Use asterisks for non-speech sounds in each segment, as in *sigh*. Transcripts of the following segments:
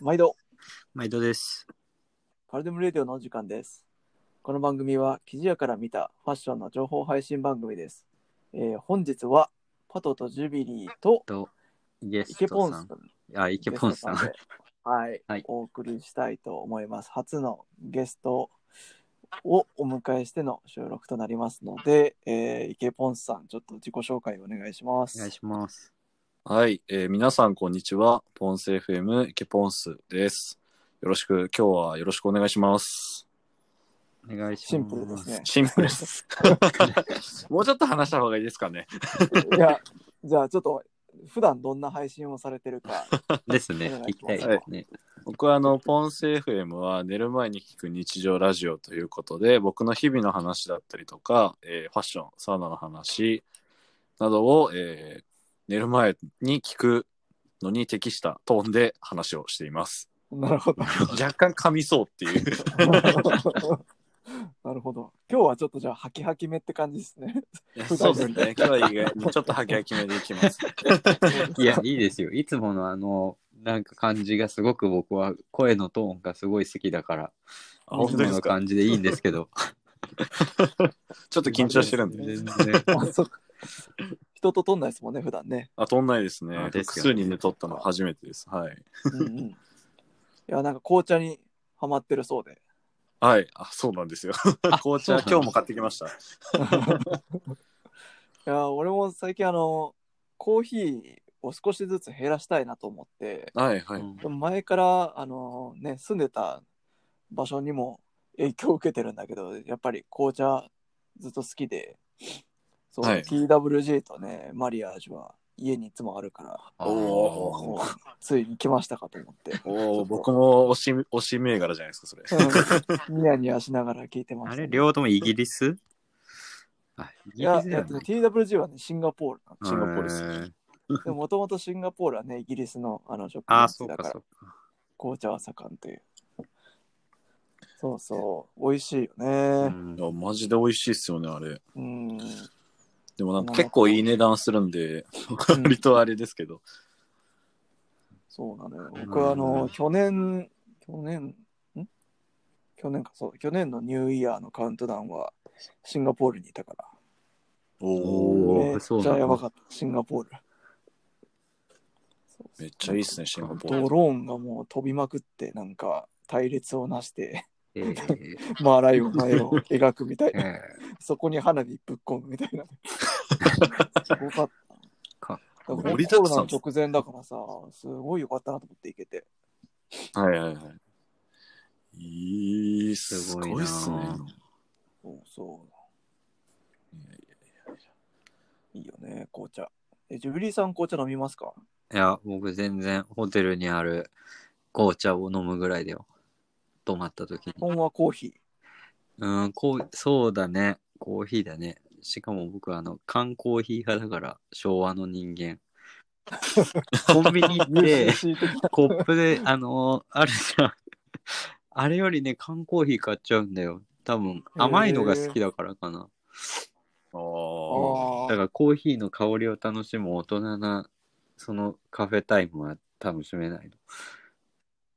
毎度、毎度です。カルデムレディオのお時間です。この番組は、記事屋から見たファッションの情報配信番組です。えー本日は、パトとジュビリーとと、ゲイストさんケポンス。あ、イケポンさストではい、はいお送りしたいと思います。初のゲストをお迎えしての収録となりますので、えー、イケポンスさん、ちょっと自己紹介お願いします。お願いします。はい、えー皆さんこんにちは。ポンス FM イケポンスです。よろしく、今日はよろしくお願いします。お願いします。シンプルですね。シンプルです。*laughs* もうちょっと話した方がいいですかね。いや、じゃあちょっと、普段どんな配信をされてるか。ですね聞きたいですね。僕はあの、ポンス FM は寝る前に聞く日常ラジオということで、僕の日々の話だったりとか、えーファッション、サウナの話などを、えー寝る前に聞くのに適したトーンで話をしています。なるほど。若干噛みそうっていう。*laughs* なるほど。今日はちょっとじゃあ、ハキハキめって感じですね。普そうですね。今日は意外にちょっとハキハキめでいきます。*laughs* いや、いいですよ。いつものあの、なんか感じがすごく僕は声のトーンがすごい好きだから、あいつもの本当ですか？感じでいいんですけど。*laughs* ちょっと緊張してるんで。全然。あそっか *laughs* 人と撮んないですもんね、普段ね。あ、撮んないですね。あですね数人で撮ったの初めてです。はい。うんうん。いや、なんか紅茶にハマってるそうで。はい。あ、そうなんですよ。*laughs* 紅茶、今日も買ってきました。*laughs* いや、俺も最近あの、コーヒーを少しずつ減らしたいなと思って、はい、はい。うんでも前から、あのね、住んでた場所にも影響を受けてるんだけど、やっぱり紅茶ずっと好きで、そう、はい TWG とね、マリアージュは家にいつもあるから、あおーもうついに来ましたかと思って。おお、僕も推し、推し銘柄じゃないですか、それ。うんニヤニヤしながら聞いてました、あれ、両方ともイギリス？あ、イギいや、リスだよね。TWG はね、シンガポールシンガポールですへーでももともとシンガポールはね、イギリスのあの植あ、物そうだからそう、か。紅茶は盛んという。そうそう、美味しいようね。んいや、マジで美味しいっすよね、あれ。うん。でもなんか結構いい値段するんで、うん割とあれですけど。そうなのよ。僕はあの、去年、去年、ん？去年か、そう、去年のニューイヤーのカウントダウンはシンガポールにいたから。おおめっちゃやばかった、シンガポール。めっちゃいいっすね、シンガポール。ドローンがもう飛びまくって、なんか隊列をなして、えー *laughs* マーライオンの絵を描くみたいな。えそこに花火ぶっ込むみたいな。すごかった。コロナの直前だからさ、すごい良かったなと思って行けて。はいはいはい。いい、すすごいなごいっすね。そうそう。いいよね、紅茶。え、ジュビリーさん紅茶飲みますか？いや、僕全然ホテルにある紅茶を飲むぐらいだよ。泊まった時に。本はコーヒうん、こう、そうだね。コーヒーだね。しかも僕はあの、缶コーヒー派だから、昭和の人間。*laughs* コンビニ行っー。て、コップで、あのーあるじゃん。あれよりね、缶コーヒー買っちゃうんだよ。多分、甘いのが好きだからかな。あだからコーヒーの香りを楽しむ大人な、そのカフェタイムは楽しめないの。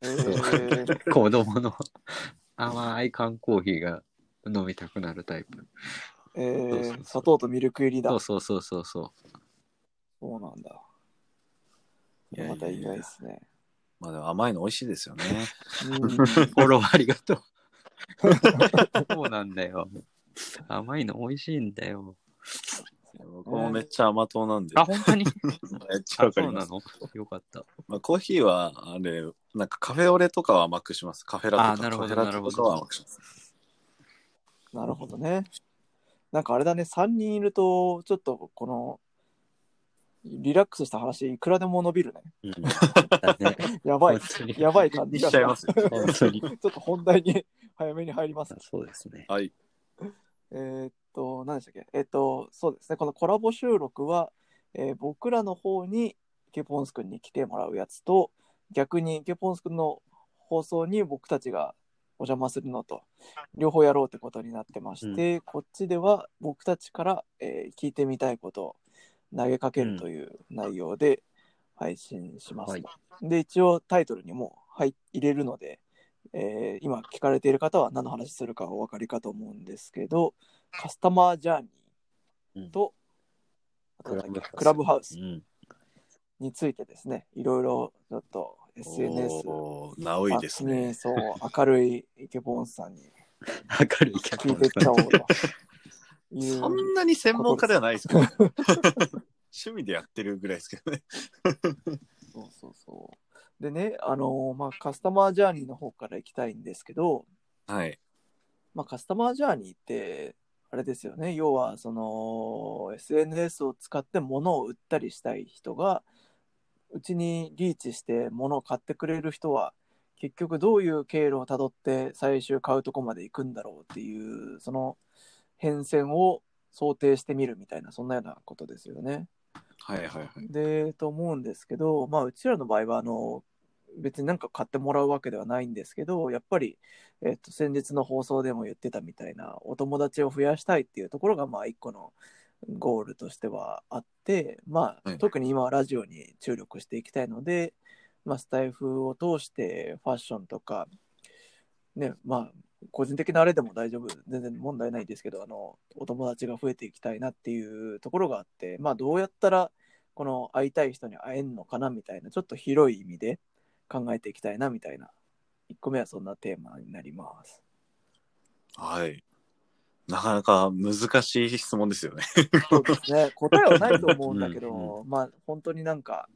えー、*laughs* 子供の甘い缶コーヒーが飲みたくなるタイプ。えー、砂糖とミルク入りだ。そうそうそうそうそそうなんだ。いやまた意外ですね。まあでも甘いの美味しいですよね。うんう。フォローありがとう。そうなんだよ。甘いの美味しいんだよ。僕もめっちゃ甘党なんで。あ、本当に？めっちゃわかります。そうなの？よかった。まあ、コーヒーは、あれ、なんかカフェオレとかは甘くします。カフェラテとあなるほどかカフェラテとかは甘くします。なるほどね。なんかあれだね、3人いると、ちょっとこの、リラックスした話、いくらでも伸びるね。うん、だね。やばいやばい感じがにしちゃいます。*laughs* ちょっと本題に早めに入ります。そうですね。はい。えーっと、何でしたっけ？えーっと、そうですね、このコラボ収録は、えー僕らの方にイケポンス君に来てもらうやつと、逆にイケポンス君の放送に僕たちがお邪魔するのと、両方やろうってことになってまして、こっちでは僕たちから、えー聞いてみたいことを投げかけるという内容で配信します。はいで、一応タイトルにも入入れるので、えー今聞かれている方は何の話するかお分かりかと思うんですけど、カスタマージャーニーと、あとなんだっけクラブハウスうん。についてですね、いろいろちょっと SNS、おー直いですね。にそう明るいイケボンさんに明るいキャ聞いていっちゃおうという。そんなに専門家ではないですけど、ね、趣味でやってるぐらいですけどね。そうそうそう。でね、あのまあ、カスタマージャーニーの方から行きたいんですけど、はい。まあ、カスタマージャーニーって、あれですよね、要は、その、SNS を使って物を売ったりしたい人が、うちにリーチして物を買ってくれる人は、結局どういう経路をたどって最終買うとこまで行くんだろうっていう、その変遷を想定してみるみたいな、そんなようなことですよね。はいはいはい。で、と思うんですけど、まあ、うちらの場合は、あの、別になんか買ってもらうわけではないんですけど、やっぱり、えっと、先日の放送でも言ってたみたいな、お友達を増やしたいっていうところが、まあ、一個のゴールとしてはあって、まあ、はい特に今はラジオに注力していきたいので、まあ、スタイフを通してファッションとか、ね、まあ、個人的なあれでも大丈夫、全然問題ないですけど、あの、お友達が増えていきたいなっていうところがあって、まあ、どうやったら、この会いたい人に会えんのかなみたいな、ちょっと広い意味で考えていきたいなみたいな、1個目はそんなテーマになります。はい。なかなか難しい質問ですよね。そうですね、答えはないと思うんだけうんど、まあ、本当になんか、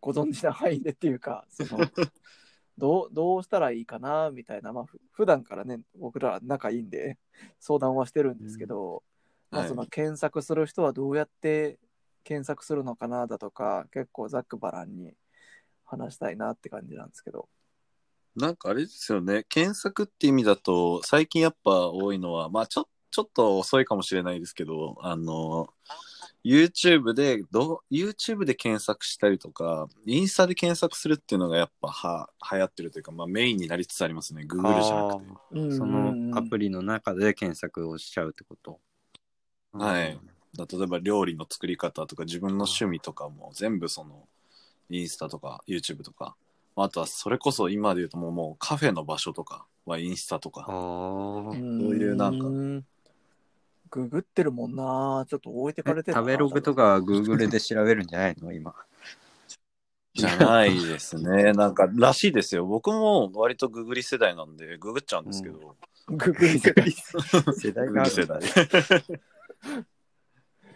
ご存知な範囲でっていうか、その、どうどうしたらいいかなみたいな、まあ、ふ普段からね、僕ら仲いいんで、相談はしてるんですけど、まあ、はいその検索する人はどうやって検索するのかなだとか、結構ざっくばらんに話したいなって感じなんですけど。なんかあれですよね。検索って意味だと、最近やっぱ多いのは、まあちょ、ちょっと遅いかもしれないですけど、あの、YouTube で、どう YouTube で検索したりとか、インスタで検索するっていうのがやっぱは流行ってるというか、まあメインになりつつありますね。Google じゃなくて。うんそのアプリの中で検索をしちゃうってこと？はい。だ例えば料理の作り方とか自分の趣味とかも全部そのインスタとか YouTube とかあとはそれこそ今で言うともうもうカフェの場所とかはインスタとか。ああ。そういうなんか。ググってるもんなちょっと置いてかれてる食べログとかは Google で調べるんじゃないの？今。じゃないですね。*laughs* なんからしいですよ。僕も割とググり世代なんでググっちゃうんですけど、ググり世代世代。ググり世代。*laughs*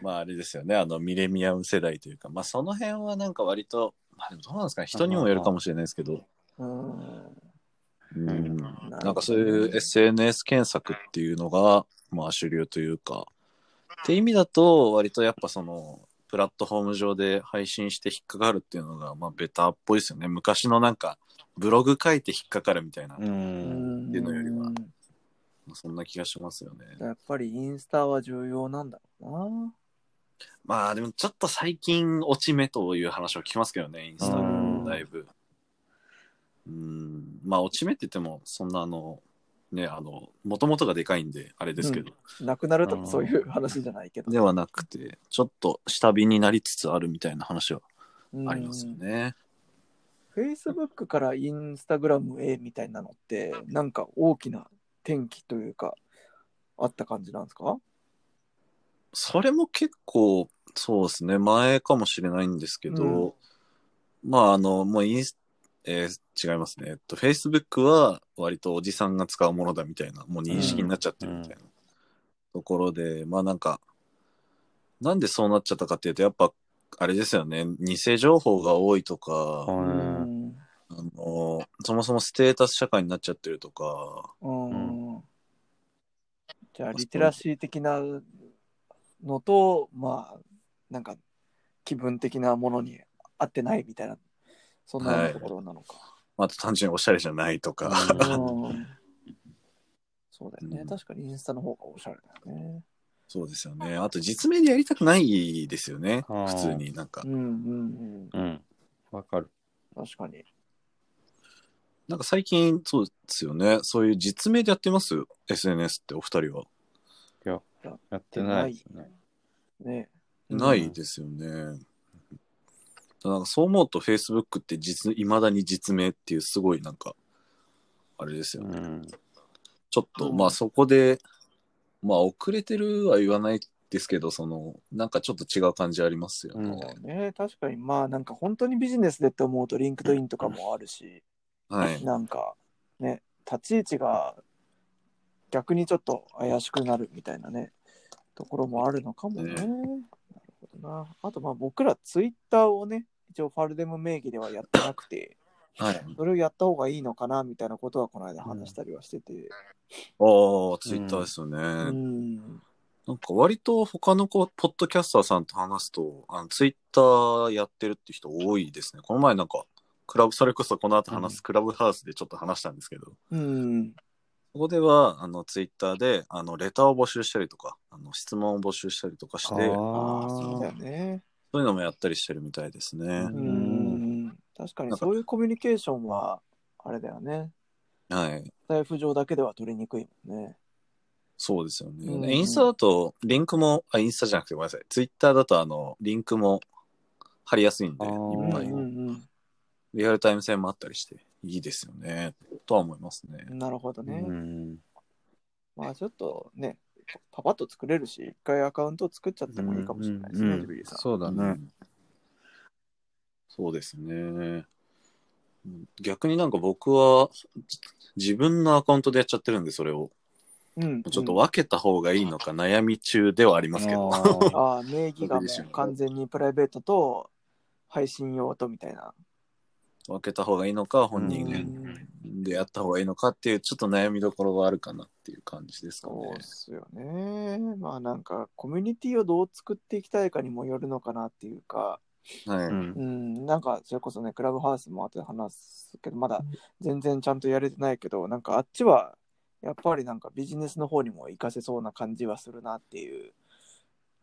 まああれですよね。あのミレニアム世代というか。まあその辺はなんか割とまあでもどうなんですかね。人にもよるかもしれないですけど。うん。うん。なんかそういう SNS 検索っていうのが、まあ主流というか、って意味だと、割とやっぱその、プラットフォーム上で配信して引っかかるっていうのが、まあベターっぽいですよね。昔のなんか、ブログ書いて引っかかるみたいな、っていうのよりは。そんな気がしますよね。やっぱりインスタは重要なんだろうなまあでもちょっと最近落ち目という話を聞きますけどね、インスタうん。だいぶ。うん、まあ落ち目って言っても、そんなあの、ね、あの、もともとがでかいんで、あれですけど、なくなるとうんかそういう話じゃないけど。ではなくて、ちょっと下火になりつつあるみたいな話はありますようん。ね。Facebook からインスタグラムへみたいなのってなんか大きな転機というかあった感じなんですか？それも結構、そうですね、前かもしれないんですけど、まあ、あの、もうインス、えー違いますね。えっと、Facebook は割とおじさんが使うものだみたいな、もう認識になっちゃってるみたいなところで、まあなんか、なんでそうなっちゃったかっていうと、やっぱ、あれですよね、偽情報が多いとか、ううんんあの、そもそもステータス社会になっちゃってるとか、うん。じゃあリテラシー的なのとまあなんか気分的なものに合ってないみたいなそんなようなところなのか、あと単純におしゃれじゃないとか、うんそうだよね、うん確かにインスタの方がおしゃれだよねそうですよね。あと実名でやりたくないですよね。普通になんかう。んうんうんうん。わかる。確かになんか最近そうですよね。そういう実名でやってます ?SNS ってお二人は。やってないですね。ねないですよね。なんかそう思うと Facebook って実、未だに実名っていうすごいなんか、あれですよね。うん。ちょっと、うんまあそこで、まあ遅れてるは言わないですけど、その、なんかちょっと違う感じありますよね。そうね、確かに、まあなんか本当にビジネスでって思うと、 LinkedIn とかもあるし、はい。なんかね、立ち位置が逆にちょっと怪しくなるみたいなね、ところもあるのかもね。ねな。あとまあ僕らツイッターをね、一応ファルデム名義ではやってなくて、はい。それをやった方がいいのかなみたいなことはこの間話したりはしてて。ああ、ツイッターですよね。うん。なんか割と他のこうポッドキャスターさんと話すと、あのツイッターやってるって人多いですね。この前なんか、クラブ、それこそこの後話すクラブハウスでちょっと話したんですけど、うん。そこでは、あの、ツイッターで、あの、レターを募集したりとか、あの、質問を募集したりとかして、そうああ、あそうだよあ。ね。いうのもやったりしてるみたいですね。うん。確かにそういうコミュニケーションは、あれだよね。はい。財布上だけでは取りにくいもんね。そうですよね。うんでインスタだと、リンクも、あ、インスタじゃなくてごめんなさい。ツイッターだと、あの、リンクも貼りやすいんで、いあーっぱい。うんリアルタイム性もあったりして、いいですよね。とは思いますねう。ん。なるほどね。うん。まあちょっとね、パパッと作れるし、一回アカウントを作っちゃってもいいかもしれないですね、ジブリーさん。そうだね。うんそうですね。逆になんか僕はじ自分のアカウントでやっちゃってるんで、それを。うん。ちょっと分けた方がいいのか悩み中ではありますけど。あーああ、名義が完全にプライベートと配信用とみたいな。分けた方がいいのか、本う人んでやった方がいいのかっていう、ちょっと悩みどころがあるかなっていう感じですかねそうっ。すよね。まあなんか、コミュニティをどう作っていきたいかにもよるのかなっていうか、はい。うんうん、なんかそれこそね、クラブハウスも後で話すけど、まだ全然ちゃんとやれてないけど、なんかあっちは、やっぱりなんかビジネスの方にも活かせそうな感じはするなっていう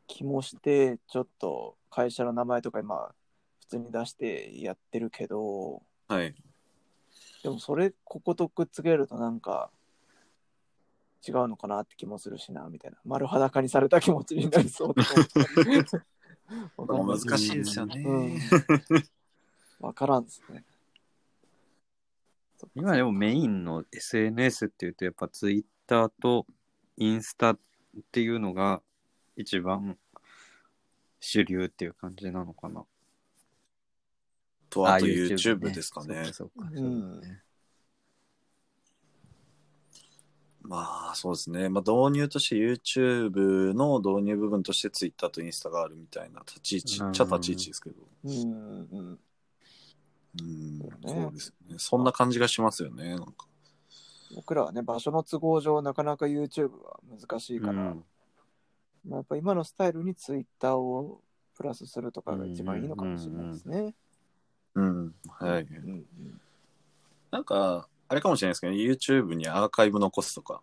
気もして、ちょっと会社の名前とか今、普通に出してやってるけど、はい。でもそれ、こことくっつけるとなんか、違うのかなって気もするしな、みたいな。丸裸にされた気持ちになりそう難しいですよね。うん。わからんですね。今でもメインの SNS っていうとやっぱツイッターとインスタっていうのが一番主流っていう感じなのかな。と、あと YouTube ですかね。そうかそうかうんまあそうですね。まあ導入として YouTube の導入部分として Twitter とインスタがあるみたいな立ち位置、うんっちゃ立ち位置ですけど。うん、うん。うん、そうねそうですね。そんな感じがしますよね。なんか僕らはね、場所の都合上、なかなか YouTube は難しいから、うんまあ、やっぱ今のスタイルに Twitter をプラスするとかが一番いいのかもしれないですね。うん。はい。うんうんなんか、あれかもしれないですけど、YouTube にアーカイブ残すとか、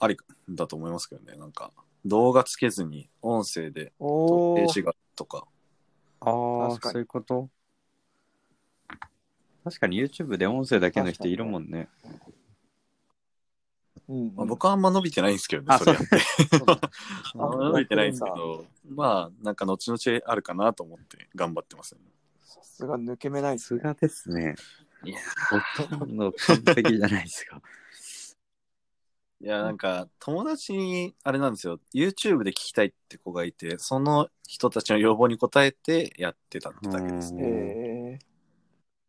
ありだと思いますけどね。なんか、動画つけずに音声でページがとか。ああ、そういうこと？確かに YouTube で音声だけの人いるもんね。うんうんまあ、僕はあんま伸びてないんですけどね、あそれやって。あ *laughs* あんま伸びてないんですけど、まあ、なんか後々あるかなと思って頑張ってますよね。さすが抜け目ないですね。さすがですね。いやほとんど完璧じゃないですか。*laughs* いや、なんか、友達に、あれなんですよ、YouTube で聞きたいって子がいて、その人たちの要望に応えてやってたってだけですうんね。え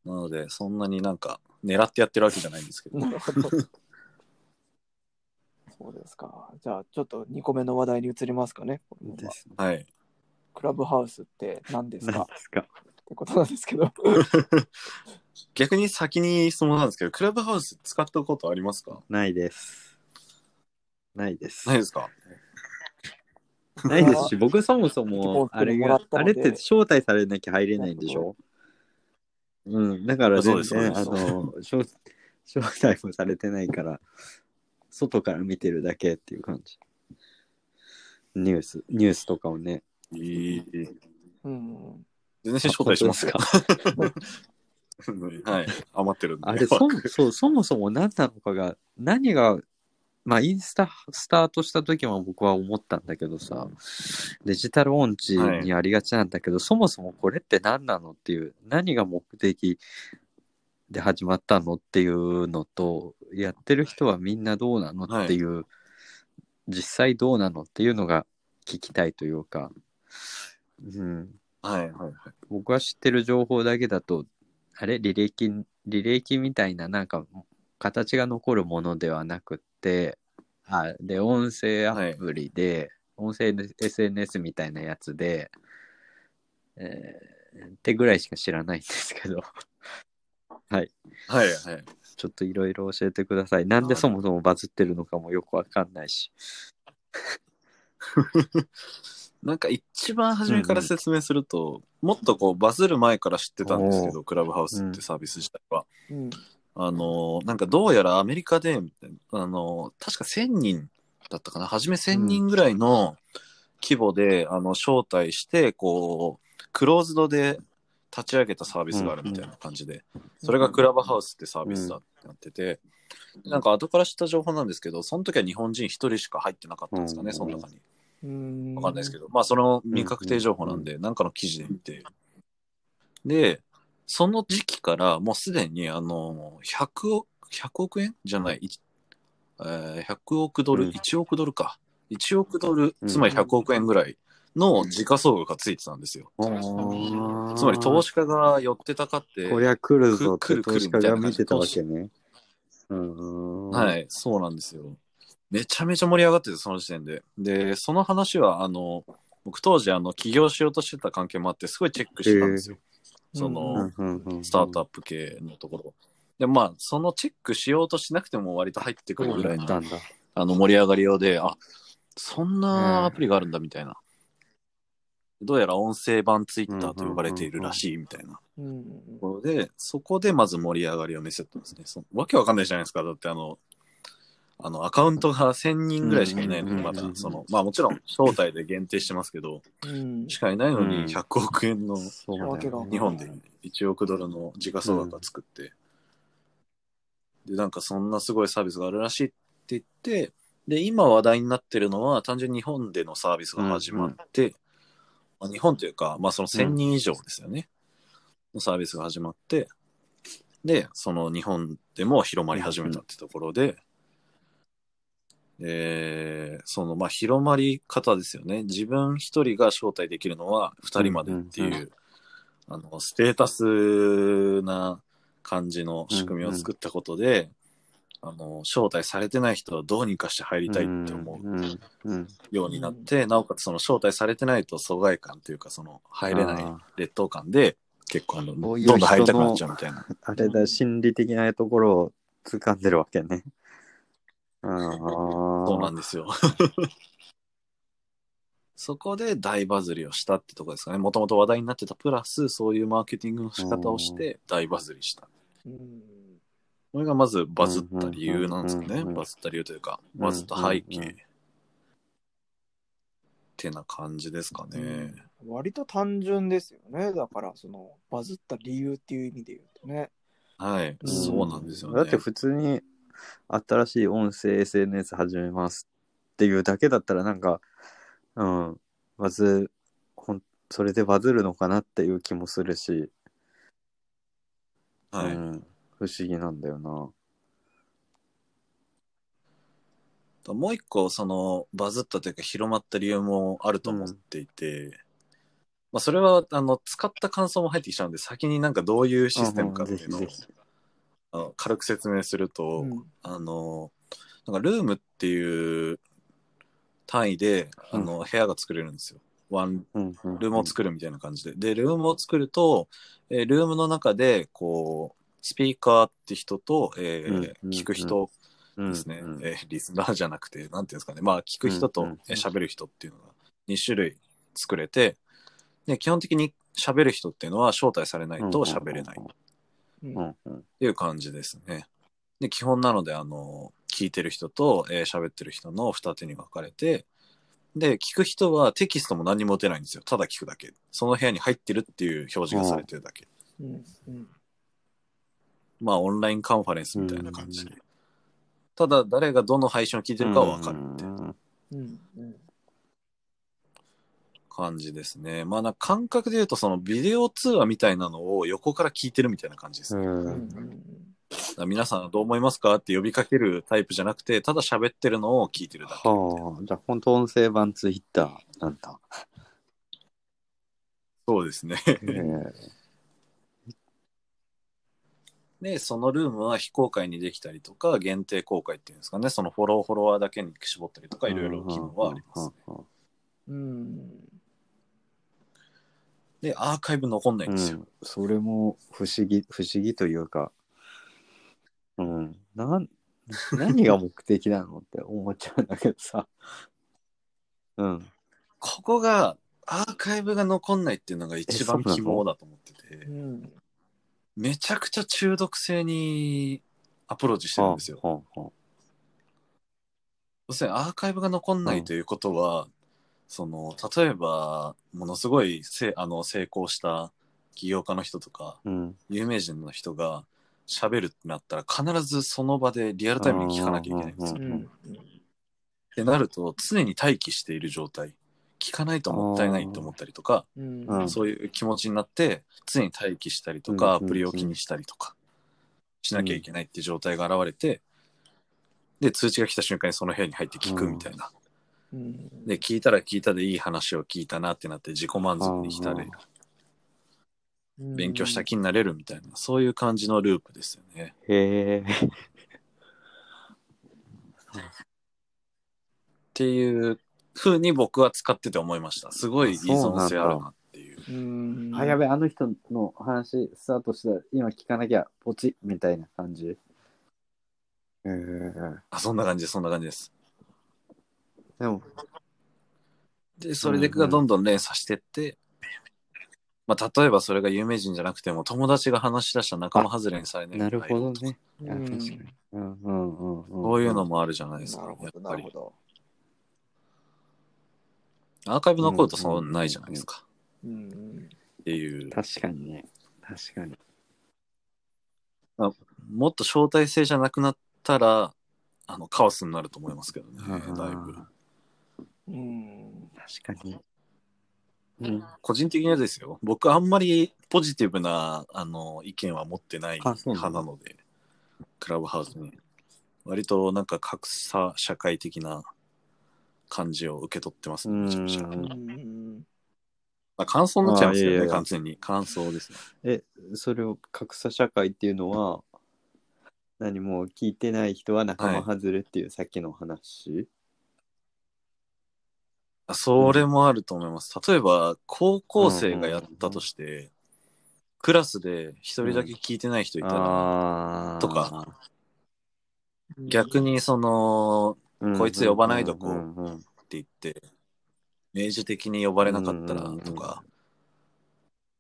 なので、そんなになんか、狙ってやってるわけじゃないんですけー、ど。なるほど。そうですか。じゃあ、ちょっと2個目の話題に移りますかね。このままですね。はい。クラブハウスって何ですか？何ですか？ってことなんですけど。*laughs* 逆に先に質問なんですけど、クラブハウス使ったことありますか？ないです。ないです。ないですか？ないですし、*laughs* 僕そもそも、作あれがりもらっ、たあのでれって招待されなきゃ入れないんでしょ？うん、だからそう全然、あですそうですの、招招待もされてないから、外から見てるだけっていう感じ。ニュース、ニュースとかをね。いい。うん。全然招待しますか？本 *laughs* はい。余ってるんで。あれ、そもそうそもそも何なのかが、何がまあ、インスタスタートした時も僕は思ったんだけどさ、デジタル音痴にありがちなんだけど、そもそもこれって何なのっていう、何が目的で始まったのっていうのと、やってる人はみんなどうなのっていう、実際どうなのっていうのが聞きたいというか、うん、はいはいはい。僕は知ってる情報だけだと、あれ？履歴、履歴みたいななんか形が残るものではなくって、あ、で、音声アプリで、音声 SNS みたいなやつで、えーってぐらいしか知らないんですけど、*laughs* はい。はいはい。ちょっといろいろ教えてください。なんでそもそもバズってるのかもよくわかんないし。*laughs* なんか一番初めから説明すると、もっとこうバズる前から知ってたんですけおど、クラブハウスってサービス自体は。うん。あの、なんかどうやらアメリカで、あの、確か1000人だったかな？初め1000人ぐらいの規模で、あの、招待して、こう、クローズドで立ち上げたサービスがあるみたいな感じで、それがクラブハウスってサービスだってなってて、なんか後から知った情報なんですけど、その時は日本人一人しか入ってなかったんですかね、うん。その中に。うん。わかんないですけど、まあその未確定情報なんで、なんかの記事で見て。で、その時期からもうすでにあの、100億、100億円？じゃない、いえー100億ドル、うん1億ドルか。1億ドルう、んつまり100億円ぐらいの時価総額がついてたんですよ。つまり投資家が寄ってたかって、こりゃ来るぞってく来る投資家が見てたわけね。うん。。はいい、そうなんですよ。めちゃめちゃ盛り上がってて、その時点で。で、その話は、あの、僕当時、あの、起業しようとしてた関係もあって、すごいチェックしてたんですよ。その、スタートアップ系のところ。で、まあ、そのチェックしようとしなくても割と入ってくるぐらいの。あの、盛り上がりようで、あ、そんなアプリがあるんだ、みたいな。どうやら音声版ツイッターと呼ばれているらしい、みたいな。うん。ところで、そこでまず盛り上がりを見せたんですね。そわけわかんないじゃないですか。だってあの、あの、アカウントが1000人ぐらいしかいないのに、うんまだ、その、まあもちろん、招待で限定してますけど、うん。しかいないのうん。に100億円の、日本で1億ドルの時価総額を作って、で、なんかそんなすごいサービスがあるらしいって言って、で、今話題になってるのは、単純に日本でのサービスが始まって、まあ日本というか、まあその1000人以上ですよね。のサービスが始まって、で、その日本でも広まり始めたってところで、えーその、まあ、広まり方ですよね。自分一人が招待できるのは二人までっていう、うんうあの、ステータスな感じの仕組みを作ったことで、あの、招待されてない人はどうにかして入りたいって思ううん。うん。ようになって、なおかつその招待されてないと疎外感というか、その入れない劣等感で、結構あの、どんどん入りたくなっちゃうみたいな。あれだ、心理的なところを掴んでるわけね。ああ。そうなんですよ。*laughs* そこで大バズりをしたってとこですかね。もともと話題になってたプラス、そういうマーケティングの仕方をして大バズりした。うん。これがまずバズった理由なんですよね。バズった理由というか、バズった背景。ってな感じですかね。割と単純ですよね。だから、その、バズった理由っていう意味で言うとね。はい、うんそうなんですよね。だって普通に新しい音声 SNS 始めますっていうだけだったらなんか、うん、バズ、ほんそれでバズるのかなっていう気もするし、はい。うん、不思議なんだよな。もう一個、その、バズったというか広まった理由もあると思っていて、まあ、それは、あの、使った感想も入ってきちゃうんで、先になんかどういうシステムかっていうのを軽く説明すると、うん。あの、なんかルームっていう単位で、あの、部屋が作れるんですよ。ワンうんうんルームを作るみたいな感じで。で、ルームを作ると、えールームの中で、こう、スピーカーって人と、えーうんうん聞く人うんですね、うんえーリスナーじゃなくて、なんていうんですかね。まあ、聞く人と喋る人っていうのが2種類作れて、で、基本的に喋る人っていうのは招待されないと喋れない。っうんうんうんていう感じですね。で、基本なので、あの、聞いてる人と、えー喋ってる人の二手に分かれて、で、聞く人はテキストも何も打てないんですよ。ただ聞くだけ。その部屋に入ってるっていう表示がされてるだけ。うんうんまあ、オンラインカンファレンスみたいな感じで。ただ誰がどの配信を聞いてるかはわかるってうんうん感じですね。まあな感覚で言うとそのビデオ通話みたいなのを横から聞いてるみたいな感じですね。皆さんどう思いますか？って呼びかけるタイプじゃなくて、ただ喋ってるのを聞いてるだけ。はあ、じゃあ本当音声版ツイッターなんだ。そうですね。ええで、そのルームは非公開にできたりとか、限定公開っていうんですかね、そのフォローフォロワーだけに絞ったりとか、いろいろ機能はあります。うんで、アーカイブ残んないんですよ。うん、それも不思議、不思議というか、うん、なん、何が目的なのって思っちゃうんだけどさ。*laughs* うん。ここが、アーカイブが残んないっていうのが一番肝だと思っててう、んめちゃくちゃ中毒性にアプローチしてるんですよ。要するにアーカイブが残んないということは、その、例えば、ものすごいせあの成功した起業家の人とか、うん。有名人の人が喋るってなったら、必ずその場でリアルタイムに聞かなきゃいけないんですよ。ってなると、常に待機している状態。聞かないともったいないと思ったりとか、そういう気持ちになって、常に待機したりとか、うんアプリを気にしたりとか、しなきゃいけないっていう状態が現れて、で、通知が来た瞬間にその部屋に入って聞くみたいな。うんで、聞いたら聞いたでいい話を聞いたなってなって自己満足に浸れる。勉強した気になれるみたいな、そういう感じのループですよね。へえ。っていう風に僕は使ってて思いました。すごい依存性あるなっていう。うんあ、やべ、あの人の話スタートした。今聞かなきゃ、ポチみたいな感じ。へえ。あ、そんな感じです、そんな感じです。でも、で、それでがどんどん連鎖してって、まあ、例えばそれが有名人じゃなくても、友達が話し出した仲間外れにされないなるほどね。確かに。うんうんうんうん。こういうのもあるじゃないですか、なるほどアーカイブ残るとそうないじゃないですか。うんっていう。確かにね。確かに。もっと招待制じゃなくなったら、あの、カオスになると思いますけどね、うんだいぶ。うん確かに。うん。個人的にはですよ、僕あんまりポジティブな、あの、意見は持ってない派なので、クラブハウスに。割となんか格差社会的な感じを受け取ってますね、めちゃくちゃ。うんうんまあ、感想になっちゃいますけどね、あいやいや完全に。感想ですね。え、それを格差社会っていうのは、何も聞いてない人は仲間外れっていうさっきの話、あそれもあると思います。例えば、高校生がやったとして、クラスで一人だけ聞いてない人いたら。とか。逆にその、うん、こいつ呼ばないどこって言って、明示的に呼ばれなかったらとか、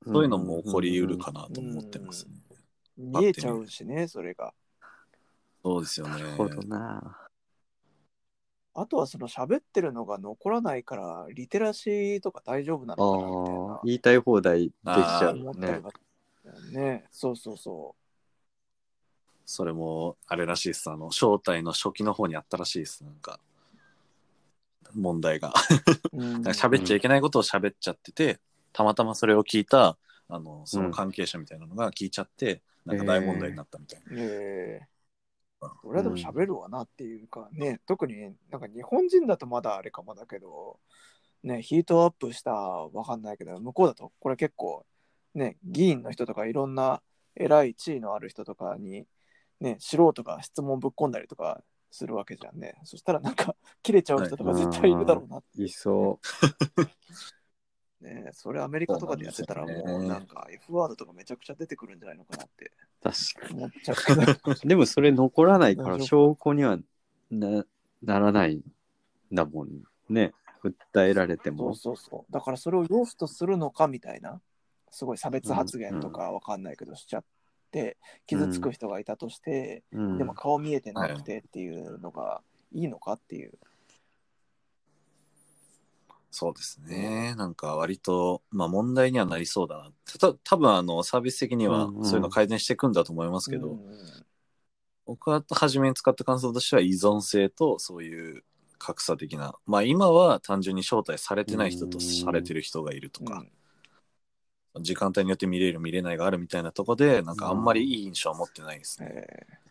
うん。そういうのも起こりうるかなと思ってますね。見えちゃうしねそれが。そうですよね。なるほどな。あとはその喋ってるのが残らないからリテラシーとか大丈夫なのかなみたいな言いたい放題できちゃうねねそうそうそそれも、あれらしいです。あの、正体の初期の方にあったらしいです。なんか、問題が。喋っちゃいけないことを喋っちゃってて、たまたまそれを聞いた、あの、その関係者みたいなのが聞いちゃって、なんか大問題になったみたいな。ええ俺はでも喋るわなっていうかね、特になんか日本人だとまだあれかもだけど、ね、ヒートアップしたわかんないけど、向こうだとこれ結構、ね、議員の人とかいろんな偉い地位のある人とかに、ね、素人が質問ぶっ込んだりとかするわけじゃんね。そしたらなんか切れちゃう人とか絶対いるだろうなっていそね、それアメリカとかでやってたらもうなんか F ワードとかめちゃくちゃ出てくるんじゃないのかなってう。確か思っちゃうけど。に。でもそれ残らないから証拠にはなならないんだもんね。訴えられてそうも。そうそう。だからそれを良しとするのかみたいな、すごい差別発言とかわかんないけどしちゃって、傷つく人がいたとして、うんでも顔見えてなくてっていうのがいいのかっていう。そうですね。なんか割と、まあ問題にはなりそうだな。た多分あの、サービス的にはうんうんそういうの改善していくんだと思いますけど、うん僕は初めに使った感想としては依存性とそういう格差的な。まあ今は単純に招待されてない人とされてる人がいるとか、時間帯によって見れる見れないがあるみたいなとこで、なんかあんまりいい印象は持ってないですね。え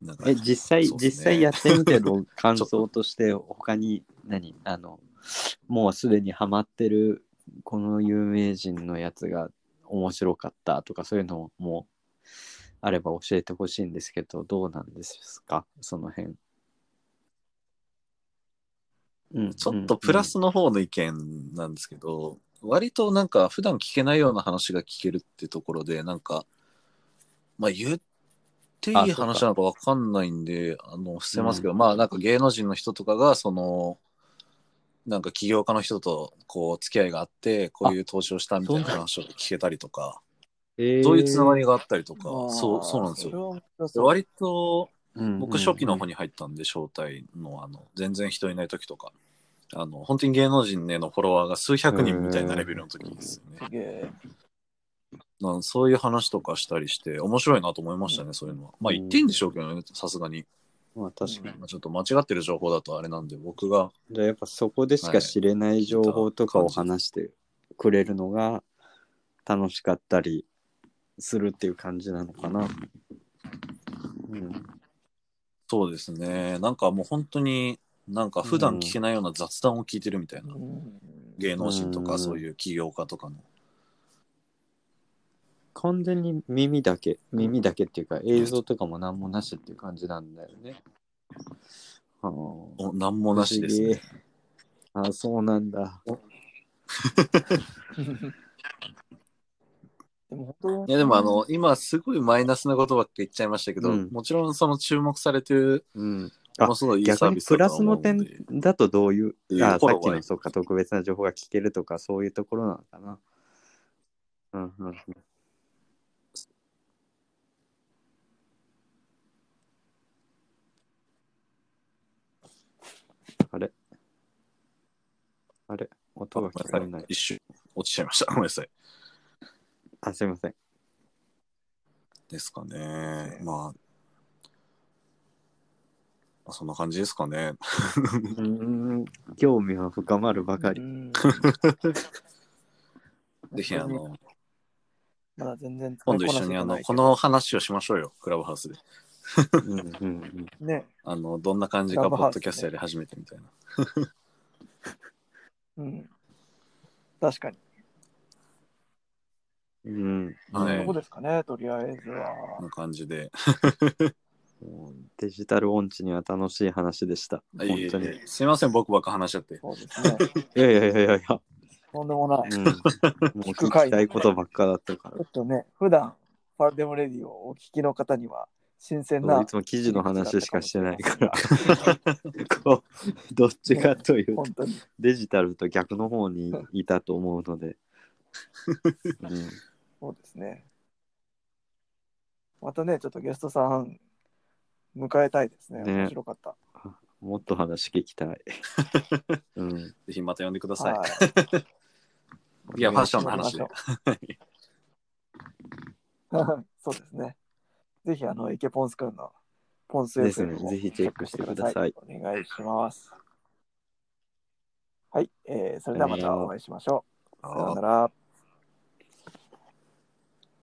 なんかえ、実際、そうっすね。実際やってみての *laughs* 感想として、他に何、あの、もうすでにハマってる、この有名人のやつが面白かったとか、そういうのもあれば教えてほしいんですけど、どうなんですか？その辺。うんちょっとプラスの方の意見なんですけど、割となんか普段聞けないような話が聞けるってところで、なんか、まあ言っていい話なのかわかんないんで、あの、伏せますけど、まあなんか芸能人の人とかが、その、なんか起業家の人とこう付き合いがあって、こういう投資をしたみたいな話を聞けたりとか、えー。そういうつながりがあったりとか、ーそう、そうなんですよ。割と、うん僕初期の方に入ったんで、招待の、あの、全然人いない時とか、あの、本当に芸能人へのフォロワーが数百人みたいなレベルの時ですよね。なんそういう話とかしたりして、面白いなと思いましたね、そういうのは。まあ言っていいんでしょうけどね、さすがに。まあ確かに。まあちょっと間違ってる情報だとあれなんで、僕が、じゃあやっぱそこでしか知れない情報とかを話してくれるのが楽しかったりするっていう感じなのかな。うん。そうですね、なんかもう本当に、なんか普段聞けないような雑談を聞いてるみたいな。うん芸能人とうんかそういう起業家とかの。完全に耳だけ、耳だけっていうか映像とかも何もなしっていう感じなんだよね。あおなんもなしですね。。あ、そうなんだ。でも本当いやでもあの、今すごいマイナスなことばっか言っちゃいましたけど、うんもちろんその注目されてる、うん。ものすごいいいサ逆にービスプラスのだとは思うんで点だとどういう、いいあさっきのそうか特別な情報が聞けるとかそういうところなのかな。うんうんうん。あれあれ音が聞こえない。一瞬落ちちゃいました。ごめんなさい。あ、すいません。ですかね。まあ、まあ、そんな感じですかね。*laughs* うーん、興味は深まるばかり。うん *laughs* ぜひあの、まだ全然今度一緒にあの、この話をしましょうよ、クラブハウスで。うんうんうん。ね、あの、どんな感じか、ポッドキャストやり始めてみたいな。うん。確かに。うん、はいどこですかね、とりあえずこんは。な感じで。もうデジタル音痴には楽しい話でした。本いえい当に。えすいません、僕ばっか話しちゃって。そうですね。い *laughs* やいやいやいやいや。とんでもない。うん、*laughs* もう聞きたいことばっかだったからちょ。っとね、普段ファルデモレディをお聞きの方には新鮮ないつも記事の話しかしてないから。*laughs* こう、どっちかというと。デジタルと逆の方にいたと思うので。うん、そうですね。またね、ちょっとゲストさん迎えたいですね。ね面白かった。もっと話聞きたい。*laughs* うん、ぜひまた呼んでください。はい。いや、ファッションの話で。*laughs* そうですね。ぜひ、あの、イケポンス君のポンスですねぜひチェックしてくださいお願いします。はい、えー、それではまたお会いしましょう。さようなら。